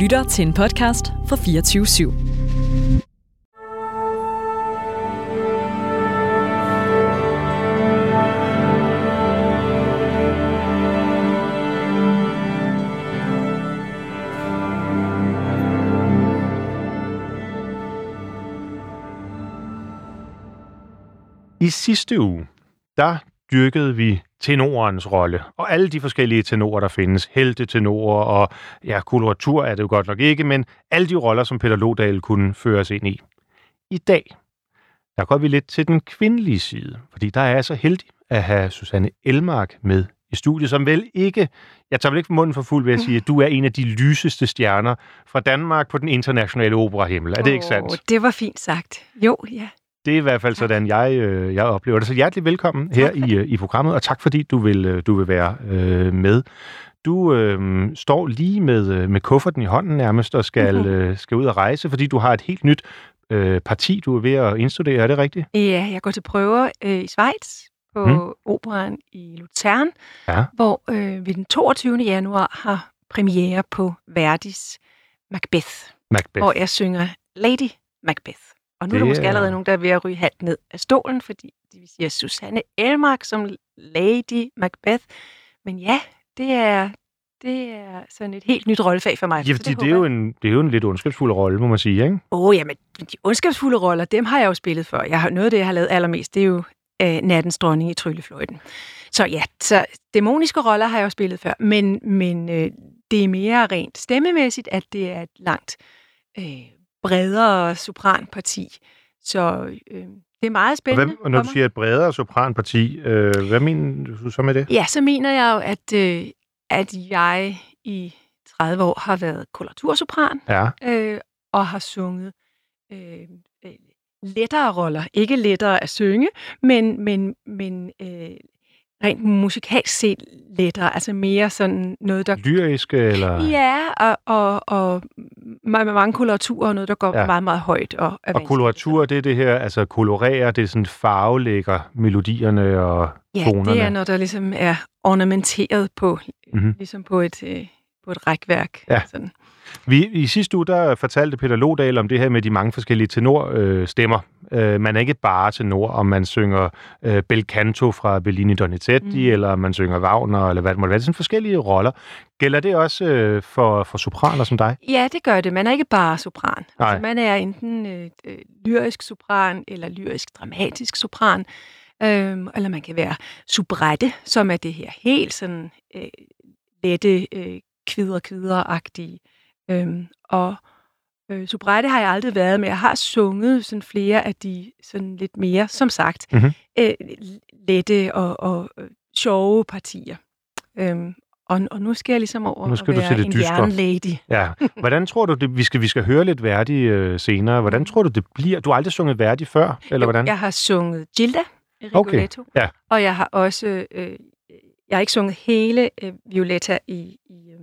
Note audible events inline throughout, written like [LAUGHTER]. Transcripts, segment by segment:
lytter til en podcast fra 24 /7. I sidste uge, der dyrkede vi tenorens rolle, og alle de forskellige tenorer, der findes, heldetenorer og ja, koloratur er det jo godt nok ikke, men alle de roller, som Peter Lodal kunne føres ind i. I dag, der går vi lidt til den kvindelige side, fordi der er jeg så heldig at have Susanne Elmark med i studiet, som vel ikke, jeg tager vel ikke for munden for fuld ved at sige, at du er en af de lyseste stjerner fra Danmark på den internationale operahimmel. Er det ikke sandt? Det var fint sagt. Jo, ja. Det er i hvert fald sådan, jeg, øh, jeg oplever det. Så hjertelig velkommen her i, øh, i programmet, og tak fordi du vil, øh, du vil være øh, med. Du øh, står lige med, øh, med kufferten i hånden nærmest og skal, Mhm. øh, skal ud og rejse, fordi du har et helt nyt øh, parti, du er ved at indstudere. Er det rigtigt? Ja, jeg går til prøver øh, i Schweiz på mm. operan i Luzern, Ja. hvor øh, vi den 22. januar har premiere på Verdis Macbeth, Macbeth. hvor jeg synger Lady Macbeth. Og nu er der Det måske er- allerede nogen, der er ved at ryge halvt ned af stolen, fordi de siger Susanne Elmark som Lady Macbeth. Men ja, det er, det er sådan et helt nyt rollefag for mig. Ja, fordi det, håber er jo en, det er jo en lidt ondskabsfuld rolle, må man sige, ikke? Åh, oh, jamen, de ondskabsfulde roller, dem har jeg jo spillet før. Jeg har, noget af det, jeg har lavet allermest, det er jo øh, Nattens dronning i Tryllefløjten. Så ja, så dæmoniske roller har jeg jo spillet før, men, men øh, det er mere rent stemmemæssigt, at det er et langt øh, bredere sopranparti. Så øh, det er meget Og, spændende. hvad, og når du siger et bredere sopranparti, øh, hvad mener du så med det? Ja, så mener jeg jo, at, øh, at jeg i 30 år har været koloratursopran, Ja. øh, og har sunget øh, øh, lettere roller. Ikke lettere at synge, men, men, men øh, rent musikalsk set lettere. Altså mere sådan noget, der... Lyriske, eller... Ja, og, og, og med mange koloraturer og noget, der går Ja. meget, meget højt. Og, Og vanskeligt. koloratur, det er det her, altså kolorere, det er sådan farvelægger melodierne og Ja, tonerne. det er, når der ligesom er ornamenteret på, Mhm. mm-hmm. ligesom på et, øh, på et rækværk. Ja. Sådan. Vi, I sidste uge, der fortalte Peter Lodal om det her med de mange forskellige tenorstemmer. Øh, stemmer. øh, man er ikke bare tenor, om man synger øh, bel canto fra Bellini Donizetti, mm. Eller om man synger Wagner, eller hvad det måtte være. Det er sådan forskellige roller. Gælder det også øh, for, for sopraner som dig? Ja, det gør det. Man er ikke bare sopran. Nej. Altså, man er enten øh, øh, lyrisk sopran eller lyrisk dramatisk sopran. Øhm, eller man kan være soubrette, som er det her helt sådan øh, lette, øh, kvider-kvider-agtige. Øhm, og øh, soubrette har jeg aldrig været, men jeg har sunget sådan flere af de sådan lidt mere, som sagt, Mhm. øh, lette og, og øh, sjove partier. Øhm, og, og nu skal jeg ligesom over Nu skal at du være det en jernlady. Ja. Hvordan tror du, det, vi, skal, vi skal høre lidt værdig øh, senere. Hvordan tror du, det bliver? Du har aldrig sunget værdig før, eller Jo, hvordan? Jeg har sunget Gilda i Okay, Rigoletto, ja. og jeg har også, øh, jeg har ikke sunget hele øh, Violetta i, i øh,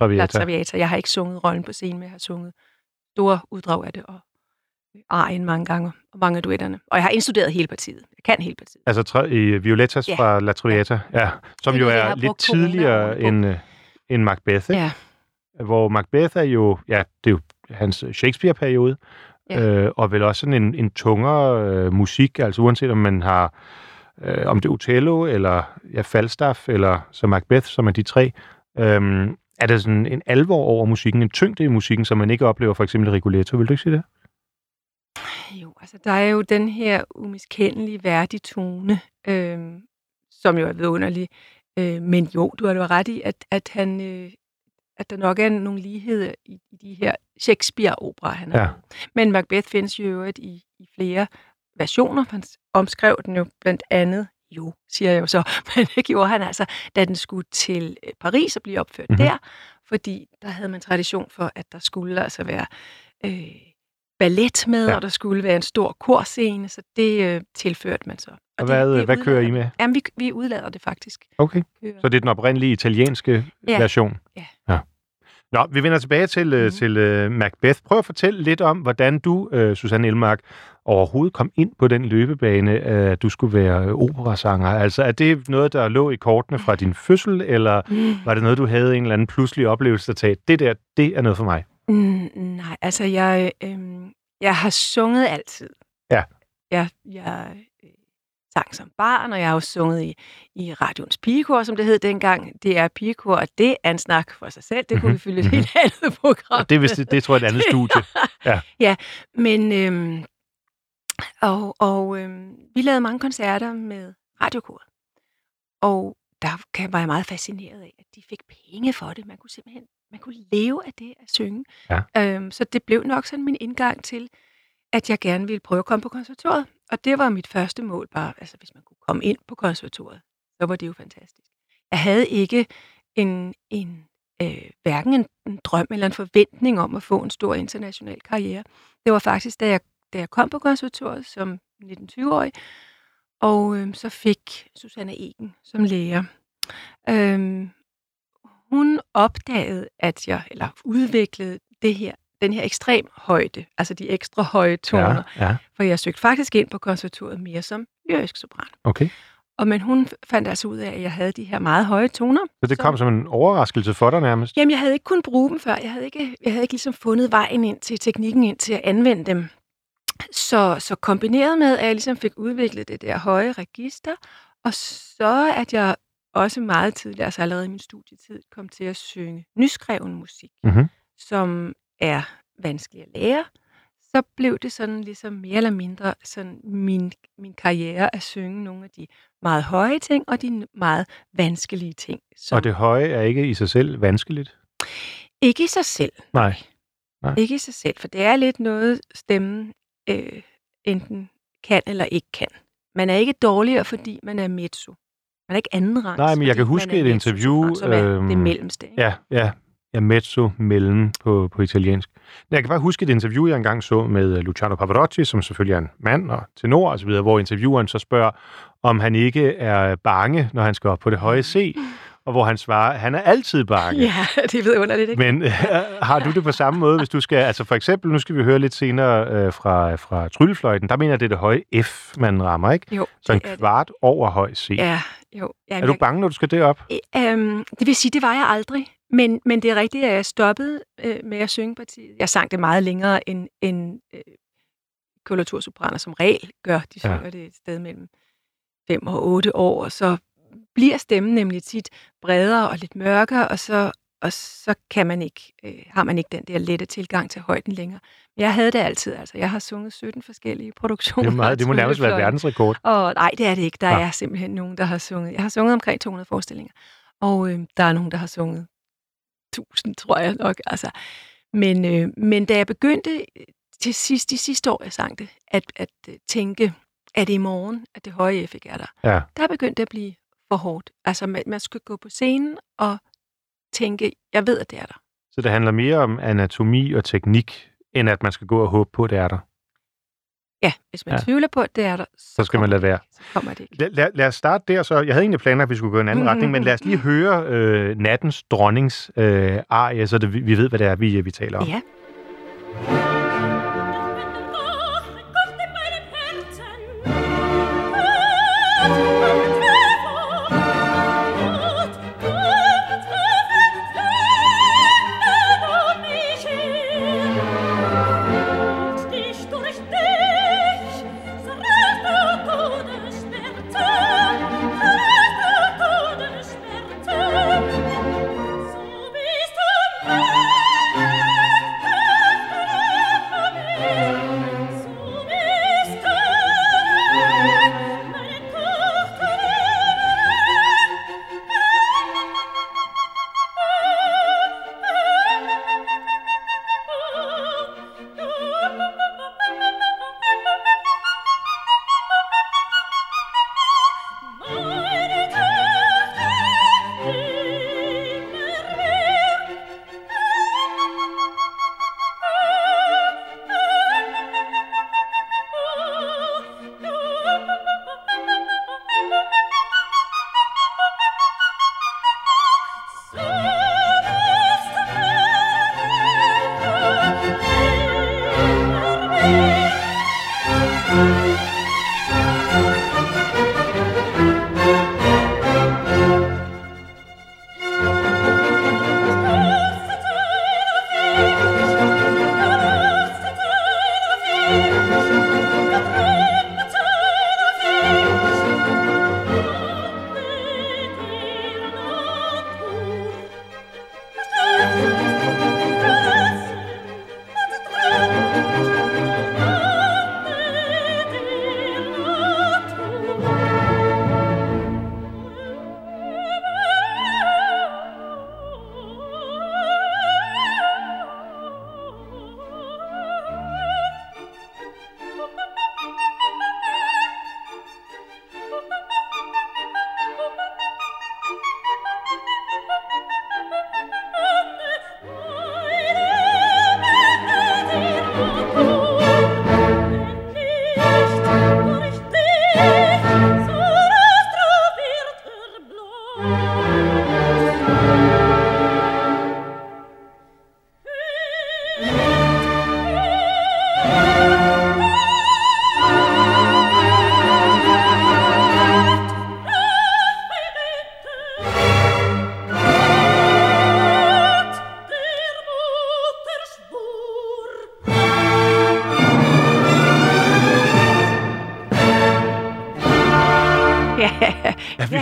La Traviata. Traviata. Jeg har ikke sunget rollen på scenen, men jeg har sunget store uddrag af det, og arien mange gange, og mange af duetterne. Og jeg har indstuderet hele partiet. Jeg kan hele partiet. Altså i Violettas Ja. fra La Traviata, ja. Som Det jo er lidt tidligere end, øh, end Macbeth, ikke? Ja. hvor Macbeth er jo, ja, det er jo hans Shakespeare-periode, Ja. øh, og vel også sådan en, en tungere øh, musik, altså uanset om man har, øh, om det er Otello, eller ja, Falstaff, eller så Macbeth, som er de tre, øh, er der sådan en alvor over musikken, en tyngde i musikken, som man ikke oplever for eksempel i Rigoletto, vil du ikke sige det? Jo, altså der er jo den her umiskendelige værdige tone, øh, som jo er vidunderlig. Øh, men jo, du har jo ret i, at, at, han, øh, at der nok er nogle ligheder i, i de her Shakespeare-operaer, han har Ja. Men Macbeth findes jo i øvrigt i, i flere versioner. Han omskrev den jo blandt andet, jo, siger jeg jo så, [LAUGHS] men det gjorde han altså, da den skulle til øh, Paris og blive opført Mhm. mm-hmm. der, fordi der havde man tradition for, at der skulle altså være øh, ballet med, Ja. og der skulle være en stor korscene, så det øh, tilførte man så. Og hvad, hvad kører I med? Jamen, vi, vi udlader det faktisk. Okay. Så det er den oprindelige italienske Ja. version? Ja. ja. Nå, vi vender tilbage til, mm. Mhm. til uh, Macbeth. Prøv at fortælle lidt om, hvordan du, uh, Susanne Elmark, overhovedet kom ind på den løbebane, at du skulle være øh, operasanger. Altså, er det noget, der lå i kortene fra din fødsel, eller Mm. var det noget, du havde en eller anden pludselig oplevelse, sagde, det der, det er noget for mig? Mm, nej, altså jeg, øh, jeg har sunget altid. Ja. Jeg, jeg øh, sang som barn, og jeg har også sunget i, i radioens pigekor, som det hed dengang. Det er pigekor, og det er en snak for sig selv. Det kunne vi fylde et Mhm. helt andet program. Og det, vist, det tror jeg er et andet studie. [LAUGHS] ja, men øhm, og, og øhm, vi lavede mange koncerter med radiokoret. Og der var jeg meget fascineret af, at de fik penge for det. Man kunne simpelthen man kunne leve af det at synge. Ja. Øhm, så det blev nok sådan min indgang til, at jeg gerne ville prøve at komme på konservatoriet. Og det var mit første mål, bare altså hvis man kunne komme ind på konservatoriet, så var det jo fantastisk. Jeg havde ikke en, en øh, hverken en, en drøm eller en forventning om at få en stor international karriere. Det var faktisk, da jeg, da jeg kom på konservatoriet som 19-20-årig, og øh, så fik Susanne Egen som lærer. Øhm, hun opdagede, at jeg, eller udviklede det her, den her ekstrem højde, altså de ekstra høje toner, Ja, ja, for jeg søgte faktisk ind på konservatoriet mere som lyrisk sopran. okay. Og men hun fandt altså ud af, at jeg havde de her meget høje toner. Så det kom som en overraskelse for dig nærmest? Jamen, jeg havde ikke kunnet bruge dem før. Jeg havde ikke, jeg havde ikke ligesom fundet vejen ind til teknikken ind til at anvende dem. Så, så kombineret med, at jeg ligesom fik udviklet det der høje register, og så at jeg også meget tidligere, altså allerede i min studietid, kom til at synge nyskreven musik, Mhm. som er vanskelig at lære, så blev det sådan ligesom mere eller mindre sådan min, min karriere at synge nogle af de meget høje ting, og de meget vanskelige ting. Som Og det høje er ikke i sig selv vanskeligt? Ikke i sig selv. Nej. Nej. Ikke i sig selv, for det er lidt noget, stemmen øh, enten kan eller ikke kan. Man er ikke dårligere, fordi man er mezzo. Man er ikke anden rangs, Nej, men jeg kan huske et interview, Som er øhm, det mellemste. Ikke? Ja, ja. Ja, mezzo mellem på, på italiensk. Jeg kan bare huske et interview, jeg engang så med øh, Luciano Pavarotti, som selvfølgelig er en mand og tenor osv., hvor intervieweren så spørger, om han ikke er bange, når han skal op på det høje C, og hvor han svarer, han er altid bange. Ja, [LAUGHS] det er vidunderligt, ikke? Men øh, har du det på samme måde, hvis du skal, altså for eksempel, nu skal vi høre lidt senere øh, fra, fra tryllefløjten, der mener jeg, det er det høje F, man rammer, ikke? Jo, Så en det. kvart over høj C. Ja, jo. Ja, Er du bange, når du skal derop? Øhm, det vil sige, det var jeg aldrig. Men, men det er rigtigt, at jeg stoppede øh, med at synge partiet. Jeg sang det meget længere, end, end øh, koloratursopraner som regel gør. De Ja. synger det et sted mellem 5 og 8 år, og så bliver stemmen nemlig tit bredere og lidt mørkere, og så, og så kan man ikke, øh, har man ikke den der lette tilgang til højden længere. Men jeg havde det altid. Altså, jeg har sunget 17 forskellige produktioner. Det, er meget, det må nærmest være verdensrekord. Og nej, det er det ikke. Der Nå. er simpelthen nogen, der har sunget. Jeg har sunget omkring 200 forestillinger. Og øh, der er nogen, der har sunget 1000, tror jeg nok. Altså. Men, øh, men da jeg begyndte øh, til sidst, de sidste år, jeg sang det, at, at øh, tænke, at det i morgen, at det høje F ikke er der, Ja. der begyndte det at blive for hårdt. Altså, man, man skulle gå på scenen og tænke, jeg ved, at det er der. Så det handler mere om anatomi og teknik, end at man skal gå og håbe på, at det er der. Ja, hvis man Ja. tvivler på, at det er der, så, Så skal man lade være. Så kommer det ikke. Lad, lad, lad os starte der så. Jeg havde egentlig planer, at vi skulle gå i en anden Mhm. retning, men lad os lige høre øh, nattens dronnings øh, arie, så det, vi vi ved, hvad det er, vi, vi taler om. Ja.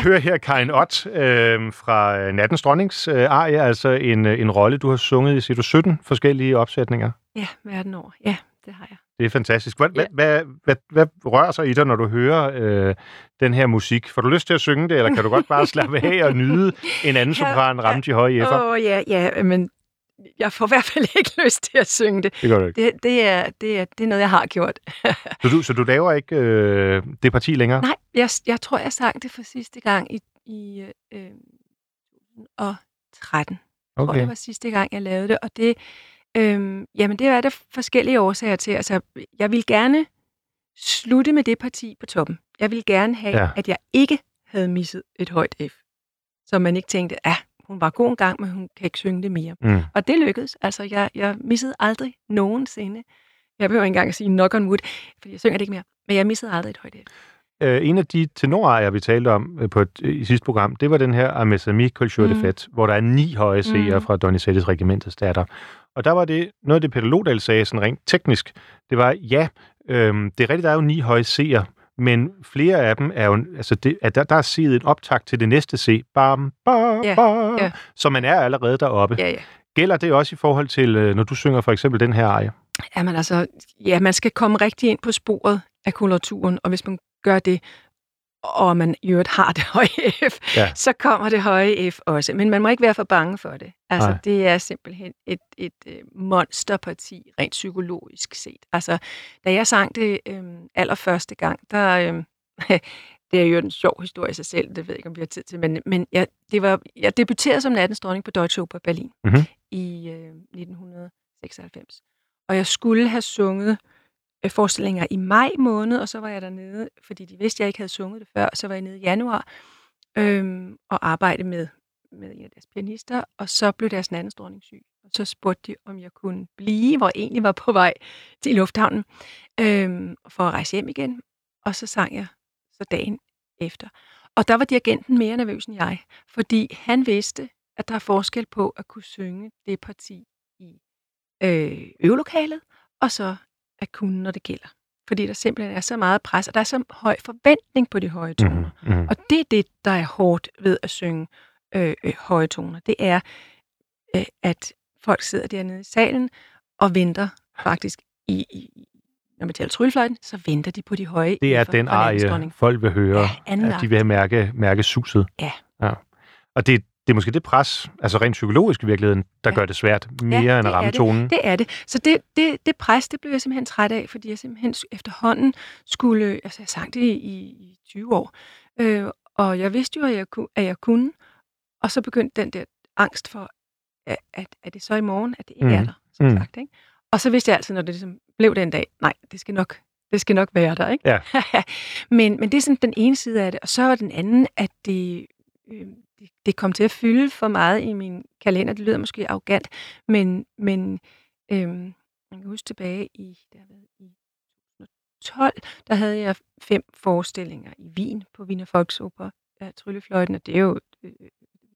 Ja. hører her Karin Ott øh, fra øh, Nattens Dronnings øh, arie, altså en, øh, en rolle, du har sunget i, siger du, 17 forskellige opsætninger. Ja, verden over. Ja, det har jeg. Det er fantastisk. Hvad, Ja. hvad, hvad, hvad, rører sig i dig, når du hører øh, den her musik? Får du lyst til at synge det, eller kan du godt bare slappe af og nyde en anden [LAUGHS] sopran ramme de høje F'er? Åh, oh, ja, ja, men jeg får i hvert fald ikke [LAUGHS] lyst til at synge det. Det gør du ikke. Det, det, er, det, er, det er noget, jeg har gjort. Så du, så du laver ikke øh, det parti længere? Nej, jeg, jeg tror, jeg sang det for sidste gang i, i øh, 2013. Jeg tror, Okay. det var sidste gang, jeg lavede det. Og det, øh, jamen, det er der forskellige årsager til. Altså, jeg vil gerne slutte med det parti på toppen. Jeg vil gerne have, ja. at jeg ikke havde misset et højt F. Så man ikke tænkte, ah, hun var god en gang, men hun kan ikke synge det mere. Mm. Og det lykkedes. Altså, jeg, jeg missede aldrig nogensinde. Jeg behøver ikke engang at sige knock on wood, fordi jeg synger det ikke mere. Men jeg missede aldrig et højt F. Øh, en af de tenorejer, vi talte om øh, på et, i sidste program, det var den her Amesami Culture mm. de. Fête, hvor der er ni høje C'er. Mm. fra Donizettis regimentets datter. Og der var det, noget af det Peter Lodal sagde sådan rent teknisk, det var, ja, øhm, det er rigtigt, der er jo ni høje C'er, men flere af dem er jo, altså det, at der, der er C'et en optakt til det næste C, bam, bam, Ja, bam, ja. så man er allerede deroppe. Ja, ja. Gælder det også i forhold til, øh, når du synger for eksempel den her arie? Jamen altså, ja, man skal komme rigtig ind på sporet af koloraturen, og hvis man gør det, og man i øvrigt har det [LAUGHS] høje F, Ja. så kommer det høje F også. Men man må ikke være for bange for det. Altså, Nej. det er simpelthen et, et, et monsterparti, rent psykologisk set. Altså, da jeg sang det øhm, allerførste gang, der... Øhm, [LAUGHS] det er jo en sjov historie i sig selv, det ved jeg ikke, om vi har tid til, men, men jeg, det var, jeg debuterede som nattens dronning på Deutsche Oper Berlin Mhm. i øh, 1996. Og jeg skulle have sunget øh, Øh, forestillinger i maj måned, og så var jeg dernede, fordi de vidste, at jeg ikke havde sunget det før, så var jeg nede i januar øhm, og arbejde med, med en af deres pianister, og så blev deres anden dronning syg. Og så spurgte de, om jeg kunne blive, hvor jeg egentlig var på vej til lufthavnen, øhm, for at rejse hjem igen. Og så sang jeg så dagen efter. Og der var dirigenten mere nervøs end jeg, fordi han vidste, at der er forskel på at kunne synge det parti i øh, øvelokalet, og så at kunne, når det gælder. Fordi der simpelthen er så meget pres, og der er så høj forventning på de høje toner. Mm-hmm. Mm-hmm. Og det er det, der er hårdt ved at synge øh, øh, høje toner. Det er, øh, at folk sidder dernede i salen og venter faktisk i, i når man taler tryllefløjten, så venter de på de høje Det er F'er den arie, folk vil høre, Ja, at de vil mærke, mærke suset. Ja. ja. Og det, det er måske det pres, altså rent psykologisk i virkeligheden, der Ja. gør det svært mere Ja, end det at er ramme det. tonen. Det er det. Så det, det, det pres, det blev jeg simpelthen træt af, fordi jeg simpelthen efterhånden skulle, altså jeg sang det i, i 20 år, øh, og jeg vidste jo, at jeg, kunne, at jeg kunne, og så begyndte den der angst for, at, at, det så i morgen, at det ikke Mhm. er der, som Mhm. sagt. Ikke? Og så vidste jeg altid, når det ligesom blev den dag, nej, det skal nok, det skal nok være der. Ikke? Ja. [LAUGHS] men, men det er sådan den ene side af det, og så var den anden, at det, øh, det, det kom til at fylde for meget i min kalender. Det lyder måske arrogant, men, men øhm, jeg kan huske tilbage i, har været i 2012, der havde jeg fem forestillinger i Wien på Wiener Volksoper af Tryllefløjten, og det er jo øh,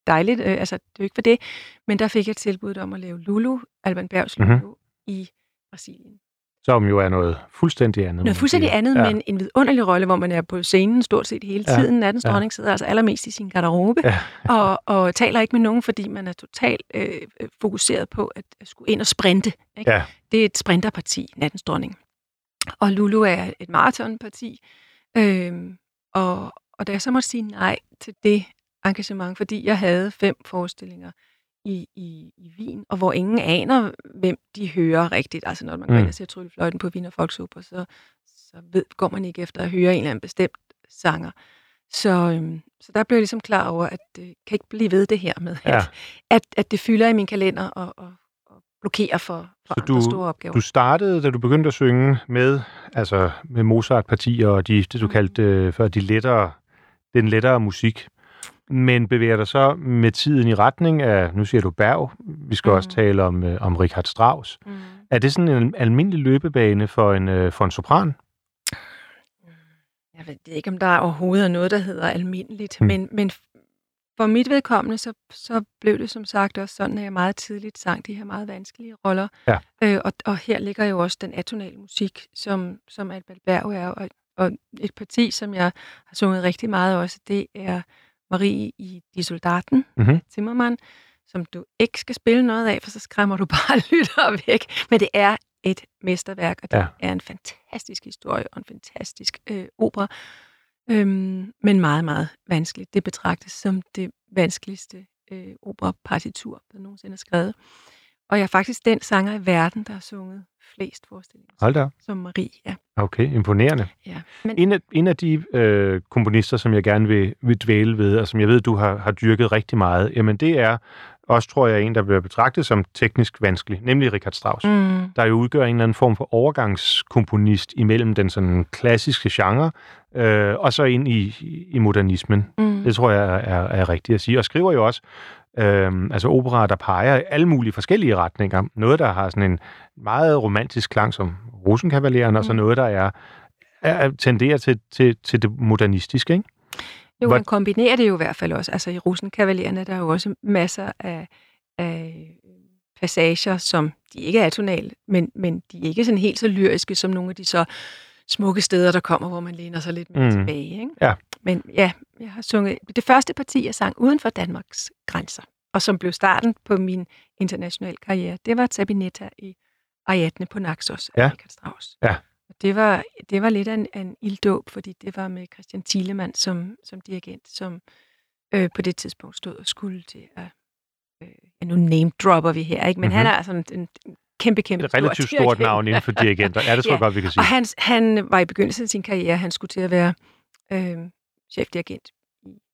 dejligt, øh, altså det er jo ikke for det, men der fik jeg tilbuddet om at lave Lulu, Alban Bergs Mhm. Lulu, mm-hmm. i Brasilien. Som jo er noget fuldstændig andet. Noget fuldstændig sige. andet, ja. men en vidunderlig rolle, hvor man er på scenen stort set hele Ja, tiden. Nattens ja. dronning sidder altså allermest i sin garderobe, Ja. og, og taler ikke med nogen, fordi man er totalt øh, øh, fokuseret på at, skulle ind og sprinte. Ikke? Ja. Det er et sprinterparti, Nattens dronning. Og Lulu er et maratonparti. Øhm, og, og da jeg så måtte sige nej til det engagement, fordi jeg havde fem forestillinger i, i, i Wien, og hvor ingen aner, hvem de hører rigtigt. Altså når man går Mm. ind og ser Tryllefløjten på Wiener Volksoper, så, så ved, går man ikke efter at høre en eller anden bestemt sanger. Så, øhm, så der blev jeg ligesom klar over, at det kan ikke blive ved det her med, Ja. at, at, at det fylder i min kalender og, og, og blokerer for, for Så andre du- store opgaver. Du startede, da du begyndte at synge med, altså med Mozart-partier og de, det, du Mhm. kaldte øh, før de lettere, den lettere musik. Men bevæger dig så med tiden i retning af, nu siger du Berg, vi skal mm. også tale om, øh, om Richard Strauss. Mm. Er det sådan en almindelig løbebane for en, øh, for en sopran? Jeg ved ikke, om der overhovedet er noget, der hedder almindeligt, mm. men, men for mit vedkommende, så, så blev det som sagt også sådan, at jeg meget tidligt sang de her meget vanskelige roller. Ja. Øh, og, og her ligger jo også den atonale musik, som, som Albert Berg er, og, og et parti, som jeg har sunget rigtig meget også, det er Marie i De Soldaten, Mhm. Zimmermann, som du ikke skal spille noget af, for så skræmmer du [LAUGHS] bare lyttere væk. Men det er et mesterværk, og det ja. er en fantastisk historie og en fantastisk øh, opera. Øhm, men meget, meget vanskeligt. Det betragtes som det vanskeligste øh, operapartitur, der nogensinde er skrevet. Og jeg er faktisk den sanger i verden, der har sunget flest forestillinger, Hold da som Marie. Ja. Okay, imponerende. ja. Men, En af, en af de øh, komponister, som jeg gerne vil, vil dvæle ved, og som jeg ved, du har, har dyrket rigtig meget, jamen det er også, tror jeg, en, der bliver betragtet som teknisk vanskelig, nemlig Richard Strauss. mm, der jo udgør en eller anden form for overgangskomponist imellem den sådan klassiske genre, øh, og så ind i, i modernismen. mm, Det tror jeg er, er, er rigtigt at sige. Og skriver jo også øh, altså operaer, der peger i alle mulige forskellige retninger. Noget, der har sådan en meget romantisk klang som Rosenkavaleren, og så Mm. noget, der er, er tenderer til, til, til det modernistiske, ikke? jo, Hvor- han kombinerer det jo i hvert fald også. Altså i Rosenkavalerne, der er jo også masser af, af passager, som de ikke er atonale, men, men de er ikke sådan helt så lyriske som nogle af de så smukke steder, der kommer, hvor man læner sig lidt mere Mm. mm. tilbage. Ikke? Ja. Men ja, jeg har sunget det første parti, jeg sang uden for Danmarks grænser, og som blev starten på min internationale karriere, det var Tabinetta i Ariadne på Naxos af Ja. Richard Strauss. Ja. Det var, det var lidt af en, af en ilddåb, fordi det var med Christian Thielemann som, som dirigent, som øh, på det tidspunkt stod og skulle til at... Øh, ja, nu name-dropper vi her, ikke? men Mhm. mm-hmm. han er altså en, en kæmpe, kæmpe Et relativt stor stort dirigent. navn inden for [LAUGHS] dirigenter. Ja, det tror jeg Ja. godt, vi kan sige. Og han, han var i begyndelsen af sin karriere, han skulle til at være øh, chefdirigent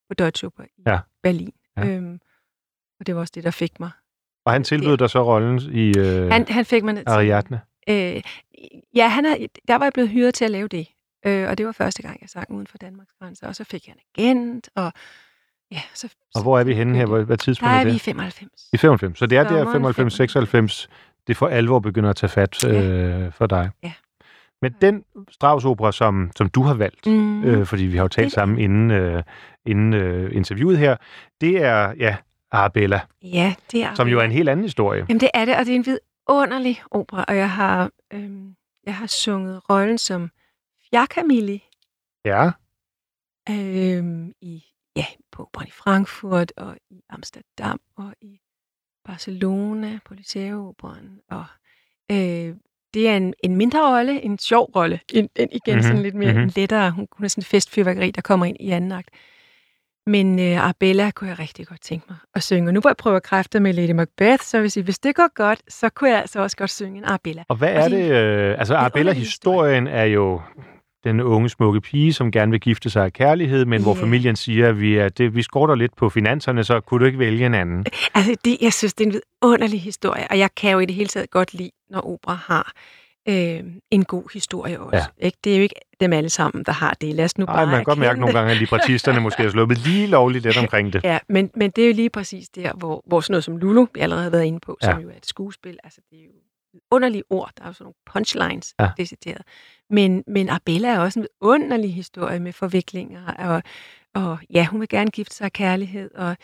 på Deutsche Oper i Ja. Berlin. Ja. Øhm, og det var også det, der fik mig. Og han tilbød dig så rollen i øh, Han, han fik mig ned til... Ariadne. Øh, ja, han er, der var jeg blevet hyret til at lave det. Øh, og det var første gang, jeg sang uden for Danmarks grænser. Og så fik jeg en agent, og ja, så... Og hvor er vi henne her? Hvad, hvad Der tidspunkt er er vi i det? 95. I 95. Så det er der Sommeren 95-96, det for alvor begynder at tage fat øh, for dig. Ja. Men den Strauss-opera, som, som du har valgt, mm. Mm. øh, fordi vi har jo talt Det- sammen inden, øh, inden øh, interviewet her, det er, ja, Arabella, ja, det er som jo er en helt anden historie. Jamen det er det, og det er en vidunderlig opera, og jeg har, øhm, jeg har sunget rollen som Fjerkamili Ja, øhm, i, ja, på operan i Frankfurt, og i Amsterdam, og i Barcelona, på Liceo-operaen, og øh, det er en, en mindre rolle, en sjov rolle, en, en, igen mm-hmm. sådan Mhm, lidt mere mhm. mm-hmm. lettere, hun, hun er sådan en festfyrværkeri, der kommer ind i anden akt. Men øh, Arbella kunne jeg rigtig godt tænke mig at synge. Og nu hvor jeg prøver kræfter med Lady Macbeth, så vil jeg sige, hvis det går godt, så kunne jeg altså også godt synge en Arbella. og hvad Og er det er det? Øh, altså, en Arabella-historien er jo den unge, smukke pige, som gerne vil gifte sig af kærlighed, men hvor Ja. familien siger, at vi, er, det, vi skorter lidt på finanserne, så kunne du ikke vælge en anden. Altså, det, jeg synes, det er en vidunderlig historie, og jeg kan jo i det hele taget godt lide, når opera har øh, en god historie også. Ja. Ikke? Det er jo ikke dem alle sammen, der har det. Lad os nu Nej, bare man kan godt mærke nogle gange, at librettisterne måske har sluppet lige lovligt lidt [LAUGHS] omkring det. Ja, men, men det er jo lige præcis der, hvor, hvor sådan noget som Lulu, vi allerede har været inde på, som Ja. jo er et skuespil, altså det er jo underlige ord, der er jo sådan nogle punchlines Ja. ja. decideret. Men, men Arbella er også en underlig historie med forviklinger, og, og ja, hun vil gerne gifte sig af kærlighed, og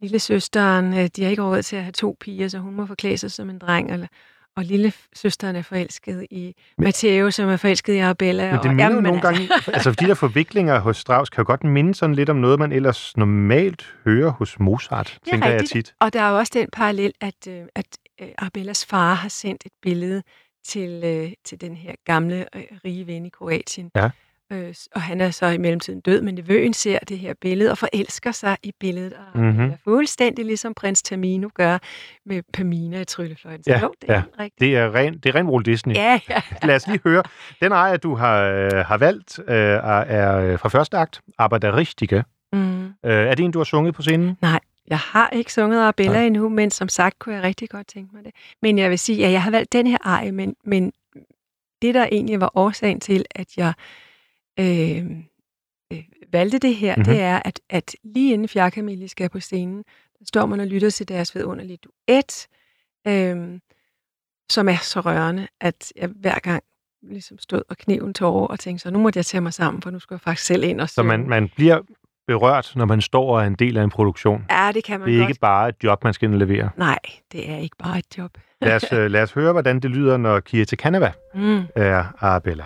lille søsteren, øh, de har ikke råd til at have to piger, så hun må forklæde sig som en dreng, eller, og lille søsteren er forelsket i Matteo, som er forelsket i Arbella. Men det og, minder jamen, nogle gange, altså de der forviklinger hos Strauss kan jo godt minde sådan lidt om noget, man ellers normalt hører hos Mozart, Det er tænker rigtigt. jeg tit. Og der er jo også den parallel, at, øh, at øh, Arbellas far har sendt et billede til, øh, til den her gamle, rige ven i Kroatien. Ja. Øh, og han er så i mellemtiden død, men nevøen ser det her billede og forelsker sig i billedet. Og Mhm. mm-hmm. fuldstændig ligesom prins Tamino gør med Pamina i Tryllefløjten. Ja, jo, det er ja. helt rigtigt. Det er ren, det er ren Walt Disney. Ja, ja. [LAUGHS] Lad os lige høre. Den ejer, du har, øh, har valgt, øh, er- er øh, fra første akt, Aber der Richtige. Mm. Øh, er det en, du har sunget på scenen? Jeg har ikke sunget Arbella Nej. endnu, men som sagt kunne jeg rigtig godt tænke mig det. Men jeg vil sige, at jeg har valgt den her ej, men, men det, der egentlig var årsagen til, at jeg øh, øh, valgte det her, Mhm. mm-hmm. det er, at, at lige inden Fjerkamille skal på scenen, der står man og lytter til deres vidunderlige duet, øh, som er så rørende, at jeg hver gang ligesom stod og knev en tårer og tænkte så, nu måtte jeg tage mig sammen, for nu skal jeg faktisk selv ind og Så synge. man, man bliver berørt, når man står og er en del af en produktion. Ja, det kan man Det er godt. ikke bare et job, man skal levere. Nej, det er ikke bare et job. Lad os, øh, lad os høre, hvordan det lyder, når Kirte Canava [LAUGHS] Mm. er Arabella.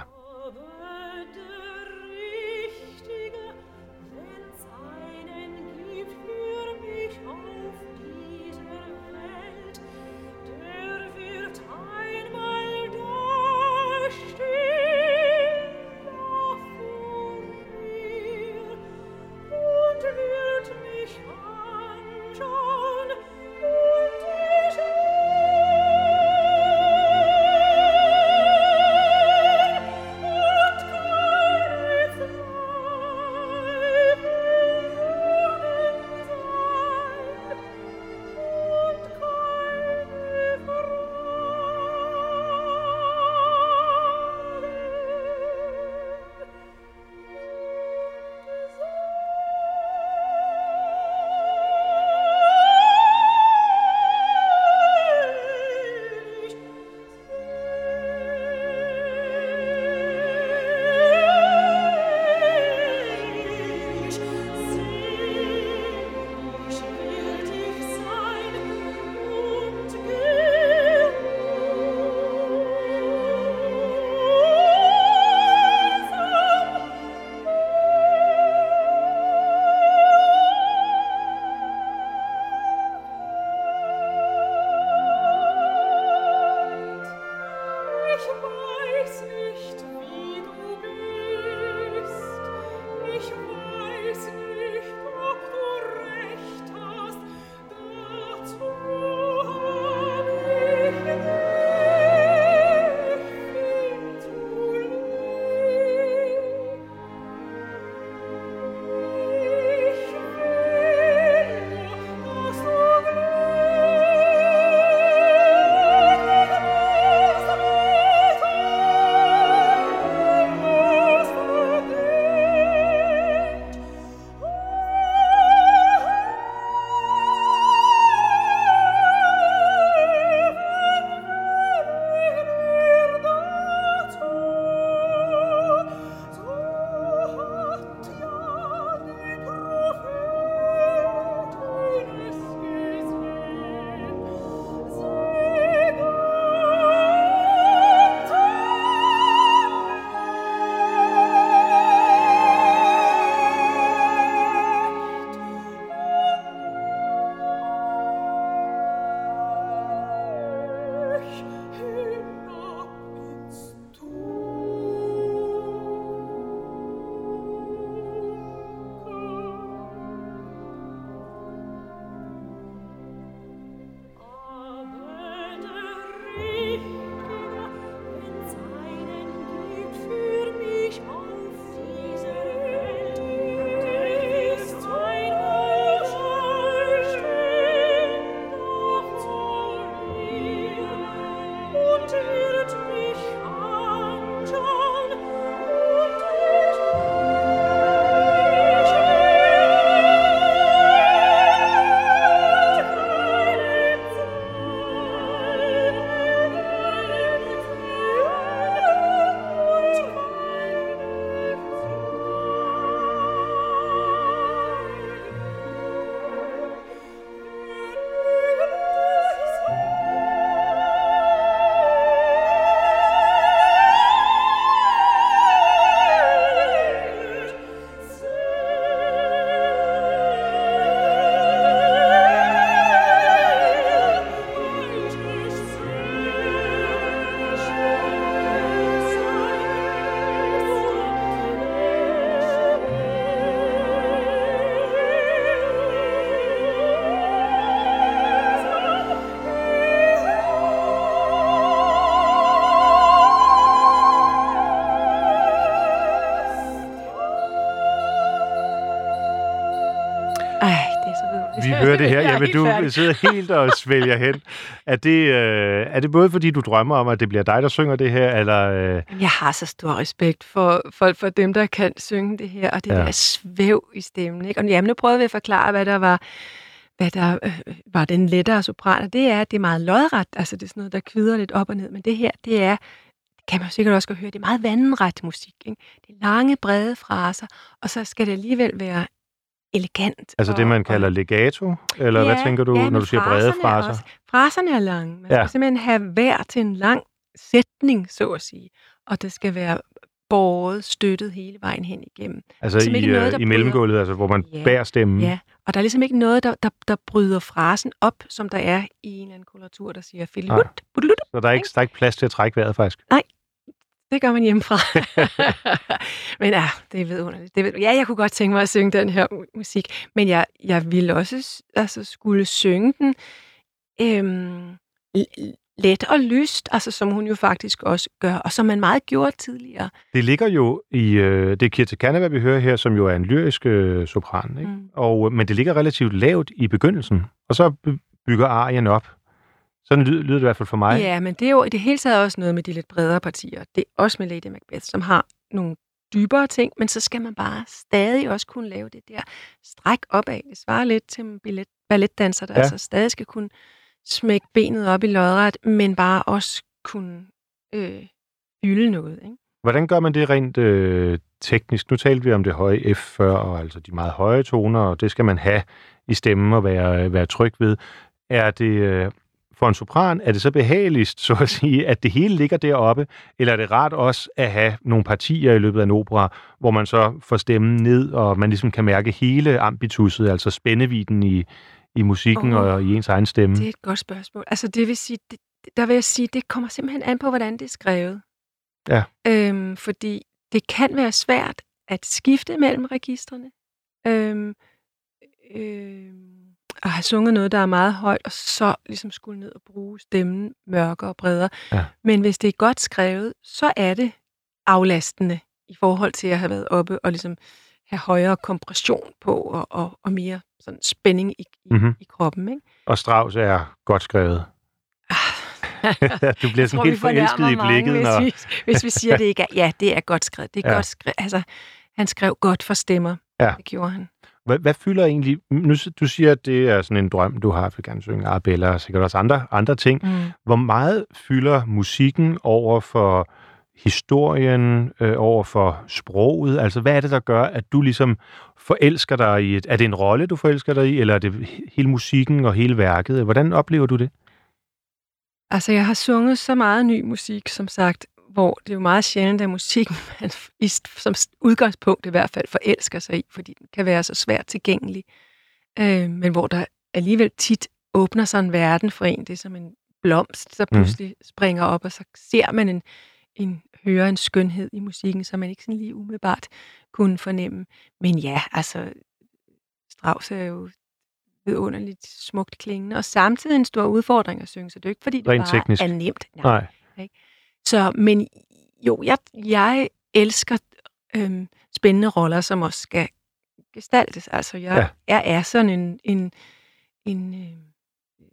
Men du færdig. sidder helt og svælger hen. Er det, øh, er det både fordi, du drømmer om, at det bliver dig, der synger det her, eller... Øh, Jeg har så stor respekt for, for, for dem, der kan synge det her, og det Ja. der svæv i stemmen. Ikke? Og jamen, nu prøvede vi at forklare, hvad der var, hvad der øh, var den lettere sopran, og det er, at det er meget lodret, altså det er sådan noget, der kvider lidt op og ned, men det her, det er, kan man jo sikkert også godt høre, det er meget vandret musik. Ikke? Det er lange, brede fraser, og så skal det alligevel være elegant. altså det, og- man og- kalder legato? Eller hvad tænker du, ja, når du siger brede er fraser? Også, fraserne er lange. Man Ja. skal simpelthen have hver til en lang sætning, så at sige. Og det skal være båret, støttet hele vejen hen igennem. Altså ligesom i, ikke noget, øh, der i mellemgulvet, altså hvor man Ja. bærer stemmen? Ja, og der er ligesom ikke noget, der, der, der bryder frasen op, som der er i en eller anden koloratur, der siger Nej. filut, bulut. Så der er, ikke, der er ikke plads til at trække vejret, faktisk? Det gør man hjemmefra. [LAUGHS] men ja, det er vidunderligt. Det ved, ja, jeg kunne godt tænke mig at synge den her mu- musik, men jeg, jeg ville også altså, skulle synge den øhm, let og lyst, altså som hun jo faktisk også gør, og som man meget gjorde tidligere. Det ligger jo i... Øh, det er Kirte Kaneva, vi hører her, som jo er en lyrisk øh, sopran. Ikke? Mm. Og, men det ligger relativt lavt i begyndelsen, og så by- bygger arien op. Sådan lyder, lyder det i hvert fald for mig. Ja, men det er jo i det hele taget også noget med de lidt bredere partier. Det er også med Lady Macbeth, som har nogle dybere ting, men så skal man bare stadig også kunne lave det der stræk opad. Det svarer lidt til en ballet, balletdanser, der Ja. altså stadig skal kunne smække benet op i lodret, men bare også kunne øh, fylde noget. Ikke? Hvordan gør man det rent øh, teknisk? Nu talte vi om det høje F før, og altså de meget høje toner, og det skal man have i stemmen og være, være tryg ved. Er det øh, for en sopran, er det så behageligst, så at sige, at det hele ligger deroppe, eller er det rart også at have nogle partier i løbet af en opera, hvor man så får stemmen ned, og man ligesom kan mærke hele ambitusset, altså spændeviden i, i musikken Åh. og i ens egen stemme? Det er et godt spørgsmål. Altså det vil sige, det, der vil jeg sige, det kommer simpelthen an på, hvordan det er skrevet. Ja. Øhm, fordi det kan være svært at skifte mellem registrene. Øhm, øhm, at have sunget noget, der er meget højt, og så ligesom skulle ned og bruge stemmen mørkere og bredere. Ja. Men hvis det er godt skrevet, så er det aflastende i forhold til at have været oppe og ligesom have højere kompression på og, og, og mere sådan spænding i, i, Mhm. i kroppen. Ikke? Og Strauss er godt skrevet. [LAUGHS] du bliver sådan tror, helt forelsket i mange, blikket, hvis, når... vi, hvis vi siger, det ikke er. Ja, det er godt skrevet. Det er ja. godt skrevet. Altså, han skrev godt for stemmer. Ja. Det gjorde han. Hvad, hvad fylder egentlig... Nu, du siger, at det er sådan en drøm, du har, for gerne synge Arabella og sikkert også andre, andre ting. Mm. Hvor meget fylder musikken over for historien, øh, over for sproget? Altså, hvad er det, der gør, at du ligesom forelsker dig i et... Er det en rolle, du forelsker dig i, eller er det he- hele musikken og hele værket? Hvordan oplever du det? Altså, jeg har sunget så meget ny musik, som sagt, hvor det er jo meget sjældent, at musik, [LAUGHS] man som udgangspunkt i hvert fald forelsker sig i, fordi den kan være så svært tilgængelig. Øh, men hvor der alligevel tit åbner sig en verden for en. Det er som en blomst, der Mhm. pludselig mm. springer op, og så ser man en, en, hører en skønhed i musikken, som man ikke sådan lige umiddelbart kunne fornemme. Men ja, altså, Strauss er jo vidunderligt smukt klingende, og samtidig en stor udfordring at synge, så det er jo ikke, fordi det Rent bare teknisk. er nemt. Nej. Nej. Så, men jo, jeg, jeg elsker øhm, spændende roller, som også skal gestaltes. Altså, jeg, ja. jeg er sådan en, en, en øh,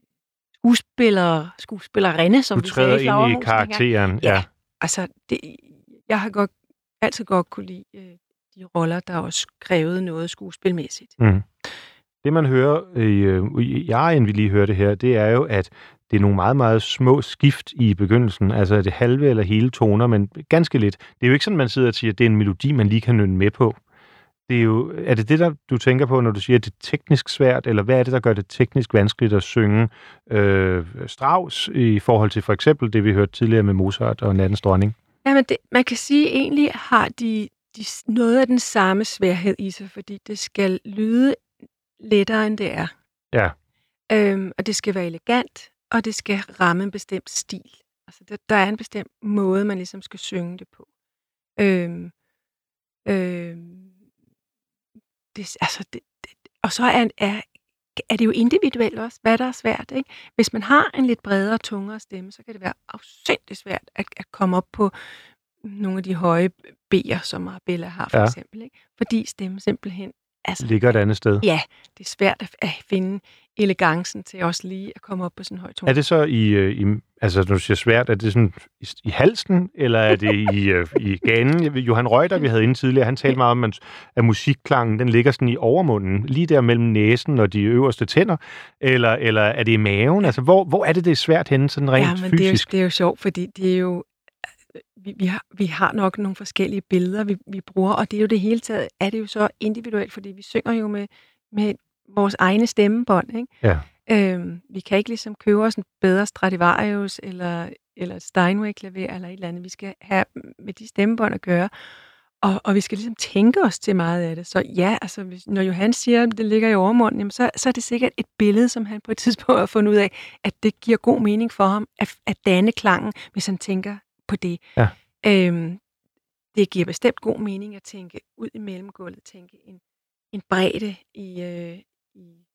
skuespiller, skuespillerinde, som Du vi træder sagde i ind i karakteren. Ja. Ja. Altså, det, jeg har godt, altid godt kunne lide øh, de roller, der også krævede noget skuespilmæssigt. Mm. Det, man hører i, øh, i Arjen, vi lige hørte her, det er jo, at det er nogle meget, meget små skift i begyndelsen. Altså er det halve eller hele toner, men ganske lidt. Det er jo ikke sådan, man sidder og siger, at det er en melodi, man lige kan nynne med på. Det er, jo, er det det, der du tænker på, når du siger, at det er teknisk svært, eller hvad er det, der gør det teknisk vanskeligt at synge øh, Strauss i forhold til for eksempel det, vi hørte tidligere med Mozart og Nattens Dronning? Jamen, det, man kan sige, at egentlig har de, de noget af den samme sværhed i sig, fordi det skal lyde lettere, end det er. Ja. Øhm, og det skal være elegant, og det skal ramme en bestemt stil. Altså, der, der er en bestemt måde, man ligesom skal synge det på. Øhm, øhm, det, altså, det, det, og så er, er, er det jo individuelt også, hvad der er svært. Ikke? Hvis man har en lidt bredere, tungere stemme, så kan det være afsindig svært at, at komme op på nogle af de høje B'er, som Arabella har for Ja. eksempel. Ikke? Fordi stemmen simpelthen altså, Ligger et andet sted? Ja, det er svært at finde elegancen til også lige at komme op på sådan en høj tone. Er det så i, øh, i altså når du siger svært, er det sådan i, i halsen, eller er det i, [LAUGHS] øh, i ganen? Johan Reuter, vi havde inde tidligere, han talte meget om, at, musikklangen, den ligger sådan i overmunden, lige der mellem næsen og de øverste tænder, eller, eller er det i maven? Altså, hvor, hvor er det, det er svært henne, sådan rent ja, men det er, jo, fysisk? det er jo sjovt, fordi det er jo, vi, vi, har, vi har nok nogle forskellige billeder, vi, vi bruger, og det er jo det hele taget, er det jo så individuelt, fordi vi synger jo med, med vores egne stemmebånd, ikke? Ja. Øhm, vi kan ikke ligesom købe os en bedre Stradivarius eller, eller et Steinway-klaver eller et eller andet. Vi skal have med de stemmebånd at gøre, og, og vi skal ligesom tænke os til meget af det. Så ja, altså, hvis, når Johan siger, at det ligger i overmunden, jamen, så, så er det sikkert et billede, som han på et [LAUGHS] tidspunkt har fundet ud af, at det giver god mening for ham at, at danne klangen, hvis han tænker på det. Ja. Øhm, det giver bestemt god mening at tænke ud i mellemgulvet, tænke en, en bredde i, øh, i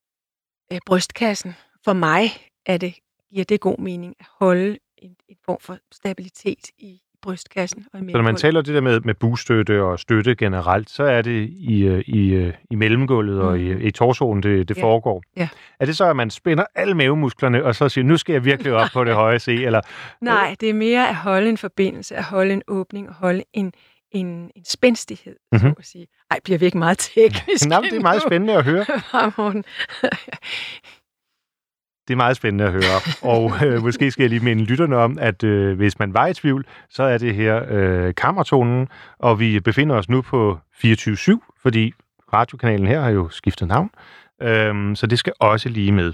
øh, brystkassen. For mig er det, giver det god mening at holde en, en form for stabilitet i brystkassen og i Så når man taler det der med, med bugstøtte og støtte generelt, så er det i, øh, i, øh, i mellemgulvet og i, Mhm. i torsoen, det, det Ja. foregår. Ja. Er det så, at man spænder alle mavemusklerne, og så siger, nu skal jeg virkelig op på det høje C, eller Nej, det er mere at holde en forbindelse, at holde en åbning og holde en, en, en spændstighed, mm-hmm. Mhm. så at sige. Ej, bliver vi ikke meget teknisk Nå, men det er meget spændende at høre. [LAUGHS] [LAUGHS] Det er meget spændende at høre. Og øh, [LAUGHS] måske skal jeg lige minde lytterne om, at øh, hvis man var i tvivl, så er det her øh, kammertonen, og vi befinder os nu på 24-7, fordi radiokanalen her har jo skiftet navn. Øhm, så det skal også lige med.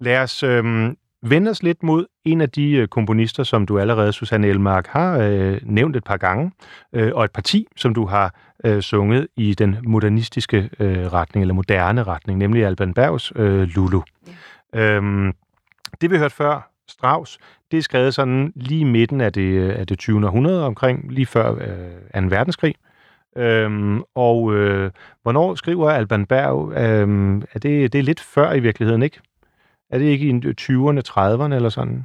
Lad os øhm, vende os lidt mod en af de øh, komponister, som du allerede, Susanne Elmark, har øh, nævnt et par gange, øh, og et parti, som du har øh, sunget i den modernistiske øh, retning, eller moderne retning, nemlig Alban Bergs øh, Lulu. Øhm, det vi hørte før, Strauss, det er skrevet sådan lige i midten af det, øh, af det 20. århundrede, omkring lige før øh, 2. verdenskrig. Øhm, og øh, hvornår skriver Alban Berg? Øhm, er det, det er lidt før i virkeligheden, ikke? Er det ikke i 20'erne, 30'erne eller sådan?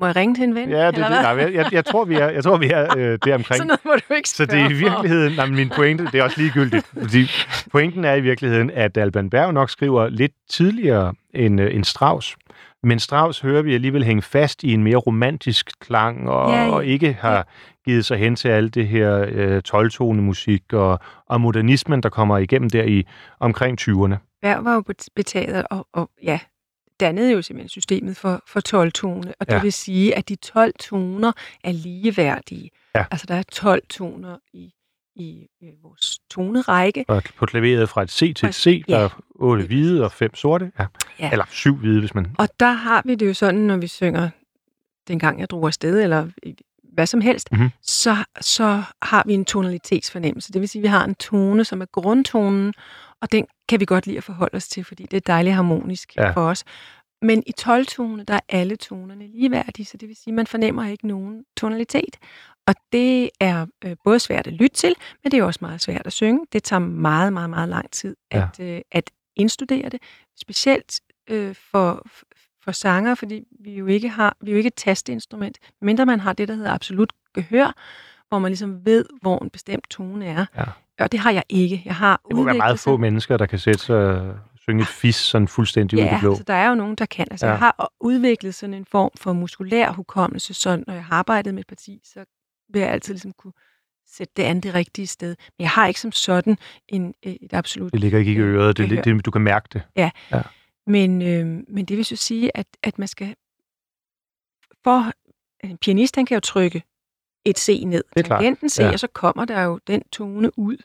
Må jeg ringe til en ven? Ja, det, det, eller nej, jeg, jeg, jeg tror, vi er, jeg tror, vi er øh, [LAUGHS] der omkring. Sådan noget må du ikke Så det er i virkeligheden, nej, min pointe, det er også ligegyldigt, fordi pointen er i virkeligheden, at Alban Berg nok skriver lidt tidligere end, øh, end Strauss. Men Strauss hører vi alligevel hænge fast i en mere romantisk klang, og, Ja, ja. og ikke har givet sig hen til alt det her øh, 12-tone musik og, og modernismen, der kommer igennem der i omkring 20'erne. Berg var jo bet- betaget og, og ja, dannede jo simpelthen systemet for, for 12 tone, og det Ja. vil sige, at de 12 toner er ligeværdige. Ja. Altså, der er 12 toner i, i øh, vores tonerække. Og på klaveret fra et C til et C, Ja. der er otte hvide og fem sorte. Ja. Ja. Eller syv hvide, hvis man... Og der har vi det jo sådan, når vi synger dengang jeg drog afsted, eller i- hvad som helst, Mhm. så, så har vi en tonalitetsfornemmelse. Det vil sige, at vi har en tone, som er grundtonen, og den kan vi godt lide at forholde os til, fordi det er dejligt harmonisk Ja. ja. for os. Men i 12-tone, der er alle tonerne ligeværdige, så det vil sige, at man fornemmer ikke nogen tonalitet. Og det er øh, både svært at lytte til, men det er også meget svært at synge. Det tager meget, meget, meget lang tid Ja. at, øh, at indstudere det. Specielt øh, for, for sanger, fordi vi jo ikke har, vi jo ikke et tastinstrument, mindre man har det, der hedder absolut gehør, hvor man ligesom ved, hvor en bestemt tone er. Ja. Og det har jeg ikke. Jeg har Det må være meget få mennesker, der kan sætte sig og synge et fis sådan fuldstændig ud i Ja, det blå. altså, der er jo nogen, der kan. Altså, Ja. ja. Jeg har udviklet sådan en form for muskulær hukommelse, så når jeg har arbejdet med et parti, så vil jeg altid ligesom kunne sætte det andet det rigtige sted. Men jeg har ikke som sådan en, øh, et absolut... Det ligger ikke i øh, øret, det, gehør. det, du kan mærke det. Men, øh, men det vil så sige, at, at man skal... For en pianist, han kan jo trykke et C ned. Det er Tangenten C, ja. og så kommer der jo den tone ud.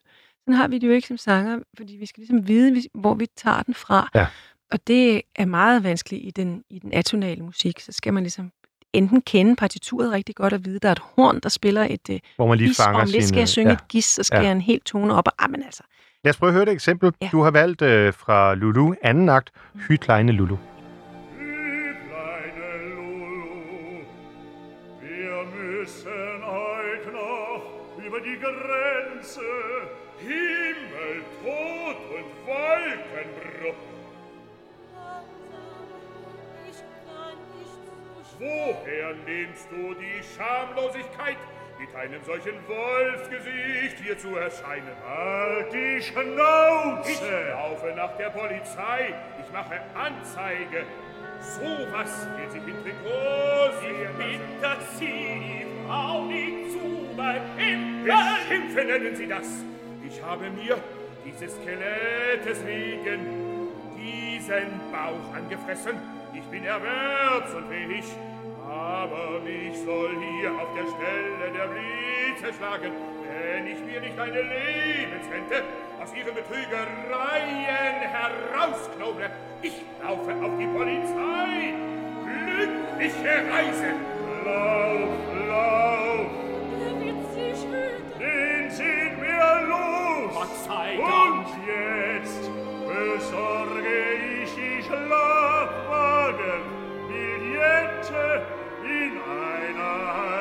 Sådan har vi det jo ikke som sanger, fordi vi skal ligesom vide, hvor vi tager den fra. Ja. Og det er meget vanskeligt i den, i den atonale musik. Så skal man ligesom enten kende partituret rigtig godt og vide, der er et horn, der spiller et øh, Hvor man lige gis, fanger om lidt skal jeg synge ja. et gis, så skal Ja. jeg en helt tone op, og ah, men altså, Lad os prøve at høre et eksempel. Ja. Du har valgt øh, fra Lulu, anden akt, Hy kleine Lulu. Woher nimmst du die Schamlosigkeit, mit einem solchen Wolfsgesicht hier zu erscheinen. Halt die Schnauze! Ich laufe nach der Polizei. Ich mache Anzeige. So was wird sich in Trikots Ich bin, dass Sie die Frau nicht zu beim Beschimpfen nennen Sie das. Ich habe mir dieses Skelettes wegen diesen Bauch angefressen. Ich bin erwerbsunfähig, aber mich soll hier auf der Stelle der Blitze schlagen, wenn ich mir nicht eine Lebensrente aus ihren Betrügereien herausknoble. Ich laufe auf die Polizei. Glückliche Reise. Lauf, lauf, deiner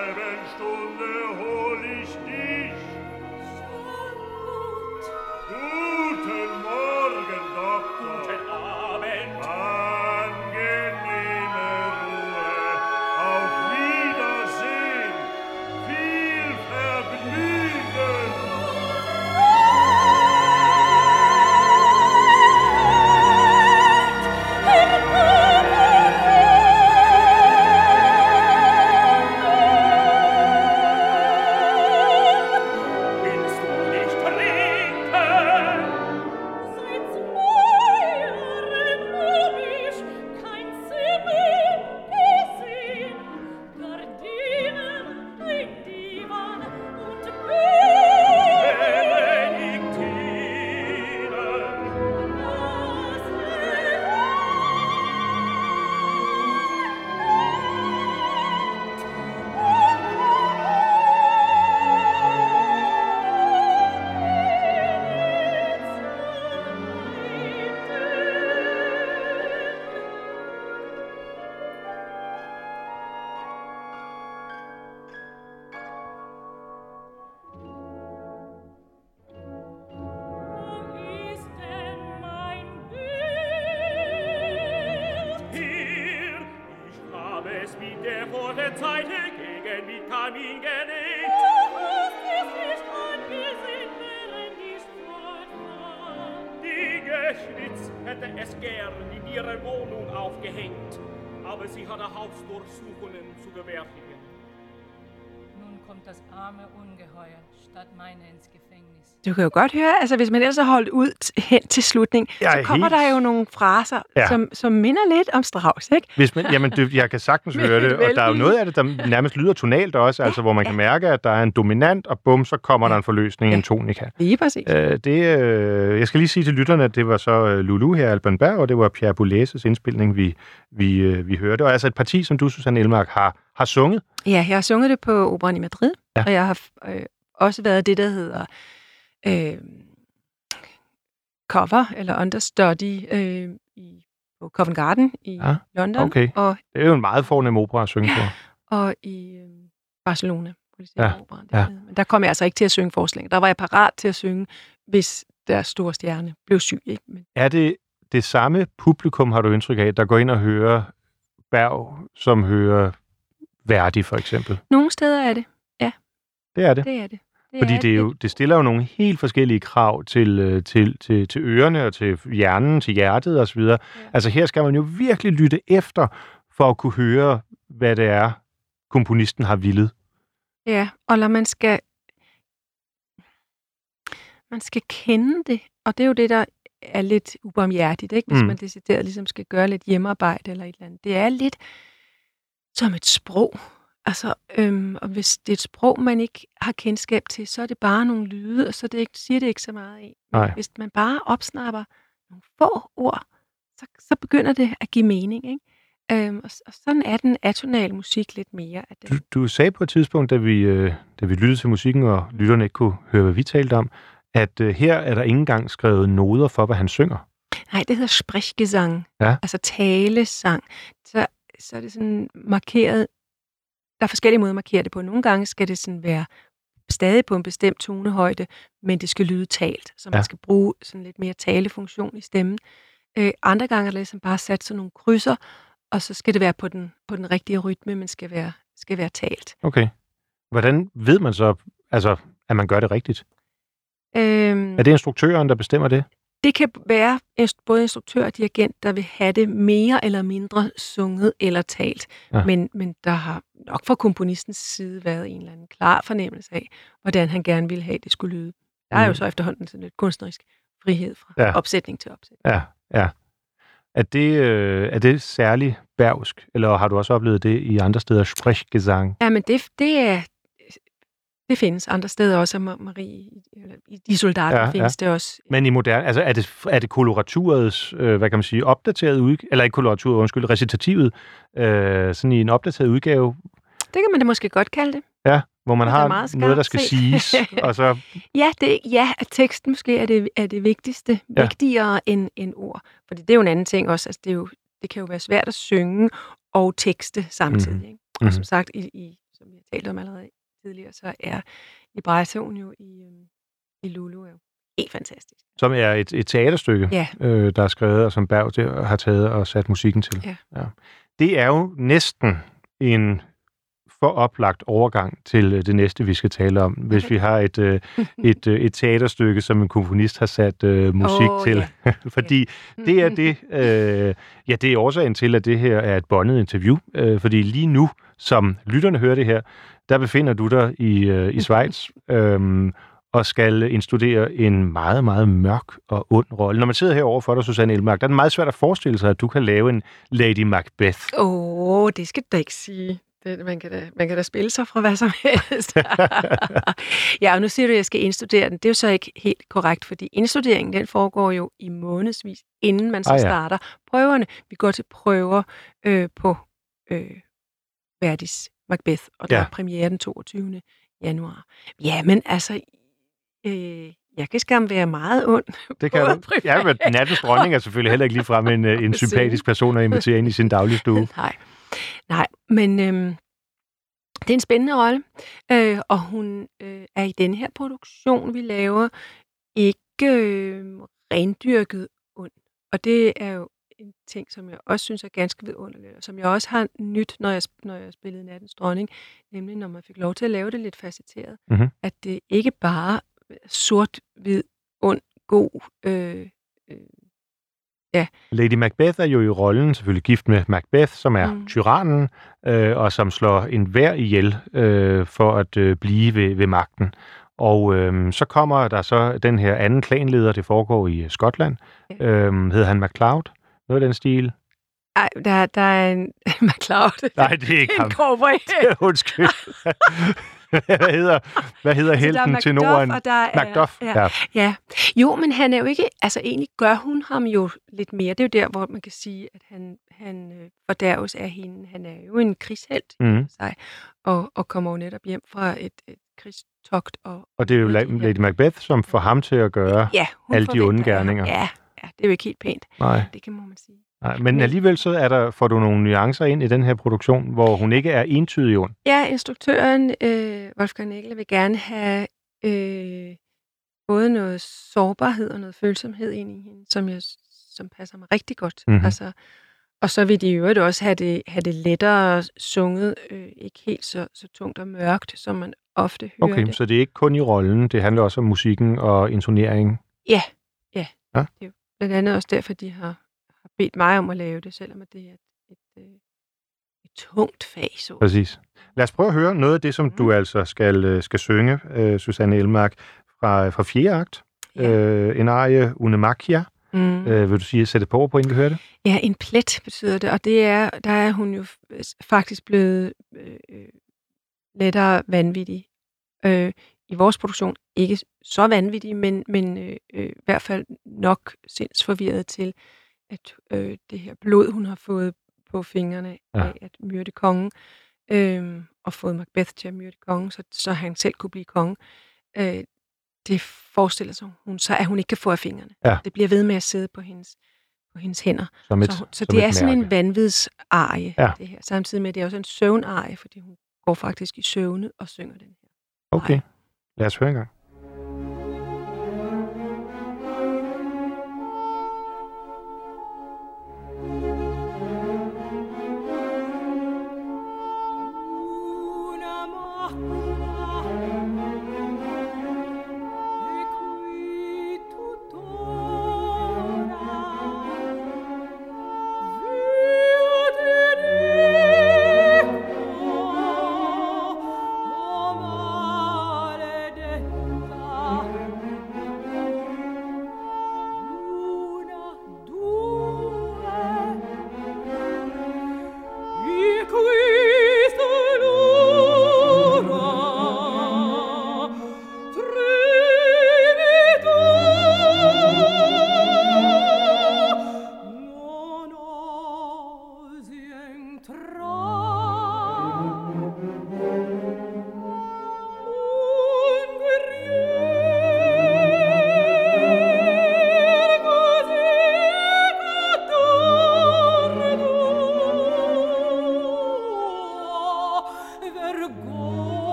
Du kan jo godt høre, altså hvis man ellers har holdt ud t- hen til slutningen, Jeg så er kommer helt- der jo nogle fraser, Ja. ja. som, som minder lidt om Strauss, ikke? Hvis man, jamen, det, jeg kan sagtens [LAUGHS] høre det, og der er jo noget af det, der nærmest lyder tonalt også, altså hvor man kan mærke, at der er en dominant, og bum, så kommer der en forløsning, en tonika. Lige præcis. Øh, det, øh, jeg skal lige sige til lytterne, at det var så øh, Lulu her, Alban Berg, og det var Pierre Boulez's indspilning, vi, vi, øh, vi hørte. Og altså et parti, som du, Susanne Elmark, har, har sunget. Ja, jeg har sunget det på Operan i Madrid, Ja. ja. og jeg har øh, også været det, der hedder øh, cover eller understudy øh, i, på Covent Garden i Ja, ja. London okay. og, Det er jo en meget fornem opera at synge på. og i øh, Barcelona. Ja, ja. Operan, ja. ja. Men der kom jeg altså ikke til at synge forslag. Der var jeg parat til at synge, hvis deres store stjerne blev syg. Ikke? Men, Er det det samme publikum, har du indtryk af, der går ind og hører Berg, som hører Verdi for eksempel? nogle steder er det. Det er det. Det er det. Det Fordi det, er jo, det stiller jo nogle helt forskellige krav til, øh, til, til, til ørerne og til hjernen, til hjertet osv. Ja. Altså her skal man jo virkelig lytte efter, for at kunne høre, hvad det er, komponisten har villet. Ja, og når man skal man skal kende det, og det er jo det, der er lidt ubarmhjertigt, ikke? hvis mm. man decideret ligesom skal gøre lidt hjemmearbejde eller et eller andet. Det er lidt som et sprog. Altså, øhm, og hvis det er et sprog, man ikke har kendskab til, så er det bare nogle lyde, og så det ikke, siger det ikke så meget af. Nej. Hvis man bare opsnapper nogle få ord, så, så begynder det at give mening. Ikke? Øhm, og, og sådan er den atonal musik lidt mere. At den, Du, du sagde på et tidspunkt, da vi, øh, da vi lyttede til musikken, og lytterne ikke kunne høre, hvad vi talte om, at øh, her er der ikke engang skrevet noder for, hvad han synger. Nej, det hedder sprechgesang. Ja. Altså talesang. Så, så er det sådan markeret... Der er forskellige måder at markere det på. Nogle gange skal det sådan være stadig på en bestemt tonehøjde, men det skal lyde talt. Så man Ja. skal bruge sådan lidt mere talefunktion i stemmen. Øh, andre gange er det ligesom bare sat sådan nogle krydser, og så skal det være på den, på den rigtige rytme, men skal være, skal være talt. Okay. Hvordan ved man så, altså, at man gør det rigtigt? Øhm, Er det instruktøren, der bestemmer det? Det kan være både instruktør og dirigent, der vil have det mere eller mindre sunget eller talt. Ja. Men, men der har nok fra komponistens side været en eller anden klar fornemmelse af, hvordan han gerne ville have, det skulle lyde. Der er jo Mhm. så efterhånden sådan lidt kunstnerisk frihed fra ja. opsætning til opsætning. Ja, ja. Er det, øh, er det særlig bergsk, eller har du også oplevet det i andre steder? Sprechgesang? Ja, men det, det er... Det findes andre steder også, og Ma- Marie, eller i De Soldater Ja, findes ja. det også. Men i moderne, altså er det, er det koloraturets, øh, hvad kan man sige, opdateret udgave, eller ikke koloraturet, undskyld, recitativet, øh, sådan i en opdateret udgave, Det kan man da måske godt kalde det. ja, hvor man Det har meget noget, der skal set. siges, [LAUGHS] og så, Ja, det, ja, at teksten måske er det, er det vigtigste, Ja. vigtigere end, end ord. Fordi det er jo en anden ting også. Altså, det, er jo, det kan jo være svært at synge og tekste samtidig. Mm-hmm. Ikke? Og som sagt, i, i, som vi har talt om allerede tidligere, så er librettoen jo i, øhm, i Lulu er jo helt fantastisk. som er et, et teaterstykke, Ja. øh, der er skrevet, og som Berg har taget og sat musikken til. Ja. Ja. Det er jo næsten en for oplagt overgang til øh, det næste, vi skal tale om, hvis vi har et, øh, [LAUGHS] et, øh, et teaterstykke, som en komponist har sat øh, musik Åh, til. [LAUGHS] fordi det er det, øh, ja, det er årsagen til, at det her er et bondet interview. Øh, fordi lige nu, som lytterne hører det her, der befinder du dig i, øh, i Schweiz [LAUGHS] øh, og skal indstudere en meget, meget mørk og ond rolle. Når man sidder herovre for dig, Susanne Elmark, der er det meget svært at forestille sig, at du kan lave en Lady Macbeth. Åh, oh, det skal du ikke sige. Det, man, kan da, man kan da spille sig fra hvad som [LAUGHS] helst. [LAUGHS] [LAUGHS] ja, og nu siger du, at jeg skal indstudere den. Det er jo så ikke helt korrekt, fordi indstuderingen den foregår jo i månedsvis, inden man så Ah, ja. starter prøverne. Vi går til prøver øh, på øh, Verdis Macbeth, og der Ja. er premiere den 22. januar. Ja, men altså, øh, jeg kan skam være meget ond. Det kan du. Ja, men nattens dronning er selvfølgelig heller ikke ligefrem en, øh, en sympatisk person at invitere ind i sin dagligstue. Nej, nej, men øhm, det er en spændende rolle, øh, og hun øh, er i den her produktion, vi laver, ikke øh, rendyrket ond. Og det er jo en ting, som jeg også synes er ganske vidunderligt, og som jeg også har nyt, når jeg, når jeg spillede Nattens Dronning, nemlig når man fik lov til at lave det lidt facetteret, Mhm. at det ikke bare sort-hvid, ond, god, øh, øh, Lady Macbeth er jo i rollen selvfølgelig gift med Macbeth, som er mm. Tyrannen, øh, og som slår enhver ihjel øh, for at øh, blive ved, ved magten. Og øh, så kommer der så den her anden klanleder, det foregår i øh, Skotland. Ja. Øh, hedder han MacLeod? Noget af den stil? ej, der, der er en [LAUGHS] McLeod. Nej, det er ikke ham. en cowboy. [LAUGHS] Undskyld. [LAUGHS] hvad hedder, hvad hedder Altså, helten til Norden? og der er, Macduff, Ja. ja. ja. Jo, men han er jo ikke... Altså, egentlig gør hun ham jo lidt mere. Det er jo der, hvor man kan sige, at han, han øh, fordærves af hende. Han er jo en krigshelt Mm. sig, og, og kommer jo netop hjem fra et, et krigstogt. Og, Og det er jo Lady Macbeth, som får ham til at gøre... ja, alle de onde gerninger. Ja, ja, det er jo ikke helt pænt. Nej. Det kan må man sige. Nej, men alligevel så er der, får du nogle nuancer ind i den her produktion, hvor hun ikke er entydig ond. Ja, instruktøren øh, Wolfgang Nægler vil gerne have øh, både noget sårbarhed og noget følsomhed ind i hende, som, jeg, som passer mig rigtig godt. Mhm. Altså, og så vil de i øvrigt også have det, have det lettere sunget, øh, ikke helt så, så tungt og mørkt, som man ofte hører Okay, det. så det er ikke kun i rollen, det handler også om musikken og intonering. Ja, ja. Ja. Det er jo blandt andet også derfor, de har bedt mig om at lave det, selvom det er et, et, øh, et tungt fag. Så. Præcis. Lad os prøve at høre noget af det, som Mhm. du altså skal, øh, skal synge, øh, Susanne Elmark, fra, fra fjerde akt. Ja. Øh, en arie Unemakia. Mm. Øh, vil du sige, sætte på ord på, inden vi hører det? Ja, en plet betyder det, og det er, der er hun jo faktisk blevet øh, øh, lettere vanvittig. Øh, I vores produktion ikke så vanvittig, men, men øh, øh, i hvert fald nok sindsforvirret til, at øh, det her blod, hun har fået på fingrene Ja. af at myrde kongen, øh, og fået Macbeth til at myrde kongen, så, så han selv kunne blive konge, øh, det forestiller sig hun så, at hun ikke kan få af fingrene. Ja. Det bliver ved med at sidde på hendes, på hendes hænder. Som et, Så, hun- så det et er sådan mærke. en vanvidsarie, Ja. det her. Samtidig med, at det er også en søvnarie, fordi hun går faktisk i søvne og synger den her. Okay, lad os høre en gang.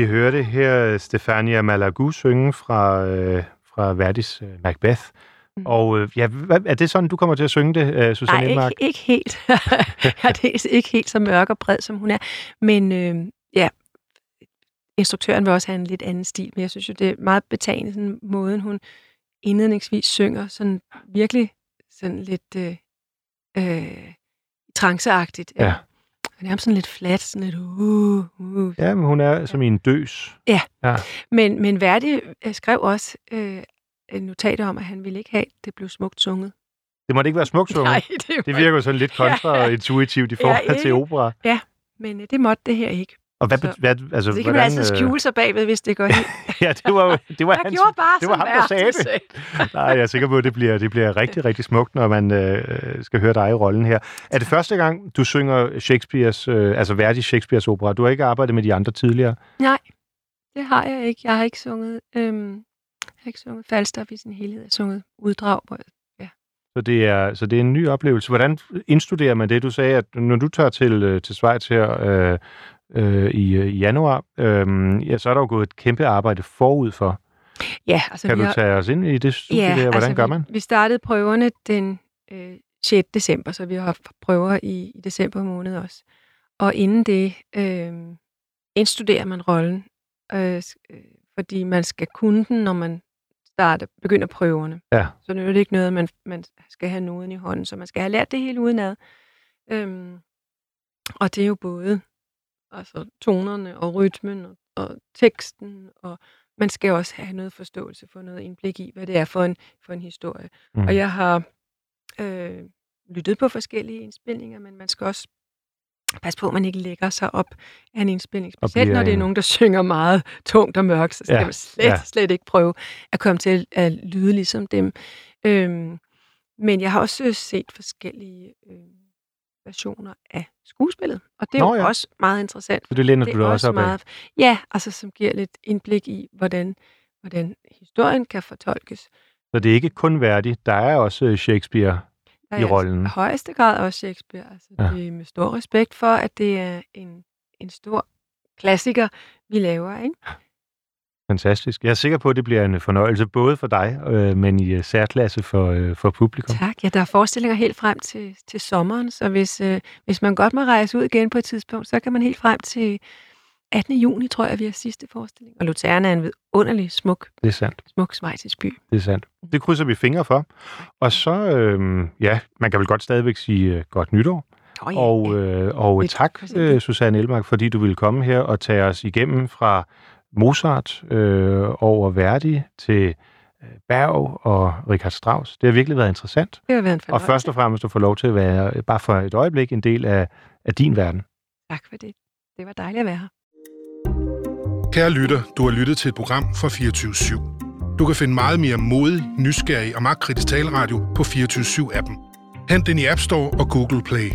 Vi hørte her Stefania Malagou synge fra, øh, fra Verdis øh, Macbeth. Mm. Og øh, ja, er det sådan, du kommer til at synge det, øh, Susanne Nej, ikke, ikke helt. [LAUGHS] jeg er ikke helt så mørk og bred, som hun er. Men øh, ja, instruktøren vil også have en lidt anden stil, men jeg synes jo, det er meget betagende, sådan måden hun indledningsvis synger, sådan virkelig sådan lidt øh, øh, tranceagtigt. Ja. Og nærmest sådan lidt flat, sådan lidt uh, uh. Ja, men hun er som i en døs. Men, men Verdi øh, skrev også øh, notat om, at han ville ikke have, at det blev smukt sunget. Det må det ikke være smukt sunget. Nej, det, Det virker jo sådan lidt [LAUGHS] kontraintuitivt i Ja, forhold til ikke? opera. Men øh, det måtte det her ikke. Og hvad, Så- hvad altså, Så det kan man hvordan, altid øh, skjule sig bagved, hvis det går helt... [LAUGHS] Ja, det var, det var Jeg hans... bare, det var ham, der sagde det. sagde. [LAUGHS] Nej, jeg er sikker på, at det bliver, det bliver rigtig, rigtig smukt, når man øh, skal høre dig i rollen her. Er det første gang, du synger Shakespeares, øh, altså Verdi Shakespeares opera? Du har ikke arbejdet med de andre tidligere? Nej, det har jeg ikke. Jeg har ikke sunget, øhm, jeg har ikke sunget Falstaff i sin helhed. Jeg har sunget uddrag. Hvor Så det, er, så det er en ny oplevelse. Hvordan indstuderer man det? Du sagde, at når du tager til, øh, til Schweiz her øh, øh, i, øh, i januar, øh, ja, så er der jo gået et kæmpe arbejde forud for. ja, altså Kan vi du har, tage os ind i det studie der? Hvordan altså, gør vi, man? Vi startede prøverne den øh, 6. december, så vi har haft prøver i, i december måned også. Og inden det øh, indstuderer man rollen, øh, øh, fordi man skal kunne den, når man starter, begynder prøverne. Ja. Så nu er det ikke noget, man, man skal have noden i hånden, så man skal have lært det hele udenad. Øhm, og det er jo både altså, tonerne og rytmen og, og teksten, og man skal også have noget forståelse for noget indblik i, hvad det er for en, for en historie. Mm. Og jeg har øh, lyttet på forskellige indspilninger, men man skal også passe på, at man ikke lægger sig op af en indspilning. Specielt bliver når det er en- nogen, der synger meget tungt og mørkt, så skal Ja, man slet, ja. slet ikke prøve at komme til at lyde ligesom dem. Øhm, men jeg har også set forskellige øh, versioner af skuespillet, og det er Nå jo ja. også meget interessant. Så det læner du er også op meget, ja, altså som giver lidt indblik i, hvordan, hvordan historien kan fortolkes. Så det er ikke kun Verdi, der er også øh, Shakespeare. Der I er rollen. I højeste grad også Shakespeare. Altså, ja. Det er med stor respekt for, at det er en, en stor klassiker, vi laver. Ikke? Fantastisk. Jeg er sikker på, at det bliver en fornøjelse, både for dig, øh, men i øh, særklasse for, øh, for publikum. Tak. Ja, der er forestillinger helt frem til, til sommeren, så hvis, øh, hvis man godt må rejse ud igen på et tidspunkt, så kan man helt frem til 18. juni, tror jeg, vi har sidste forestilling. Og Luzern er en vidunderlig smuk, Det er sandt. smuk svejsisk by. Det er sandt. Det krydser vi fingre for. Og så, øh, ja, man kan vel godt stadigvæk sige øh, godt nytår. Oh, Og, øh, og tak, øh, Susanne Elmark, fordi du ville komme her og tage os igennem fra Mozart øh, over Verdi til øh, Berg og Richard Strauss. Det har virkelig været interessant. det har været en Og fornøjelse. først og fremmest at få lov til at være, øh, bare for et øjeblik, en del af, af din verden. Tak for det. Det var dejligt at være her. Kære lytter, du har lyttet til et program fra 24 /7. Du kan finde meget mere modig, nysgerrig og magtkritisk taleradio på 24 7 appen Hent den i App Store og Google Play.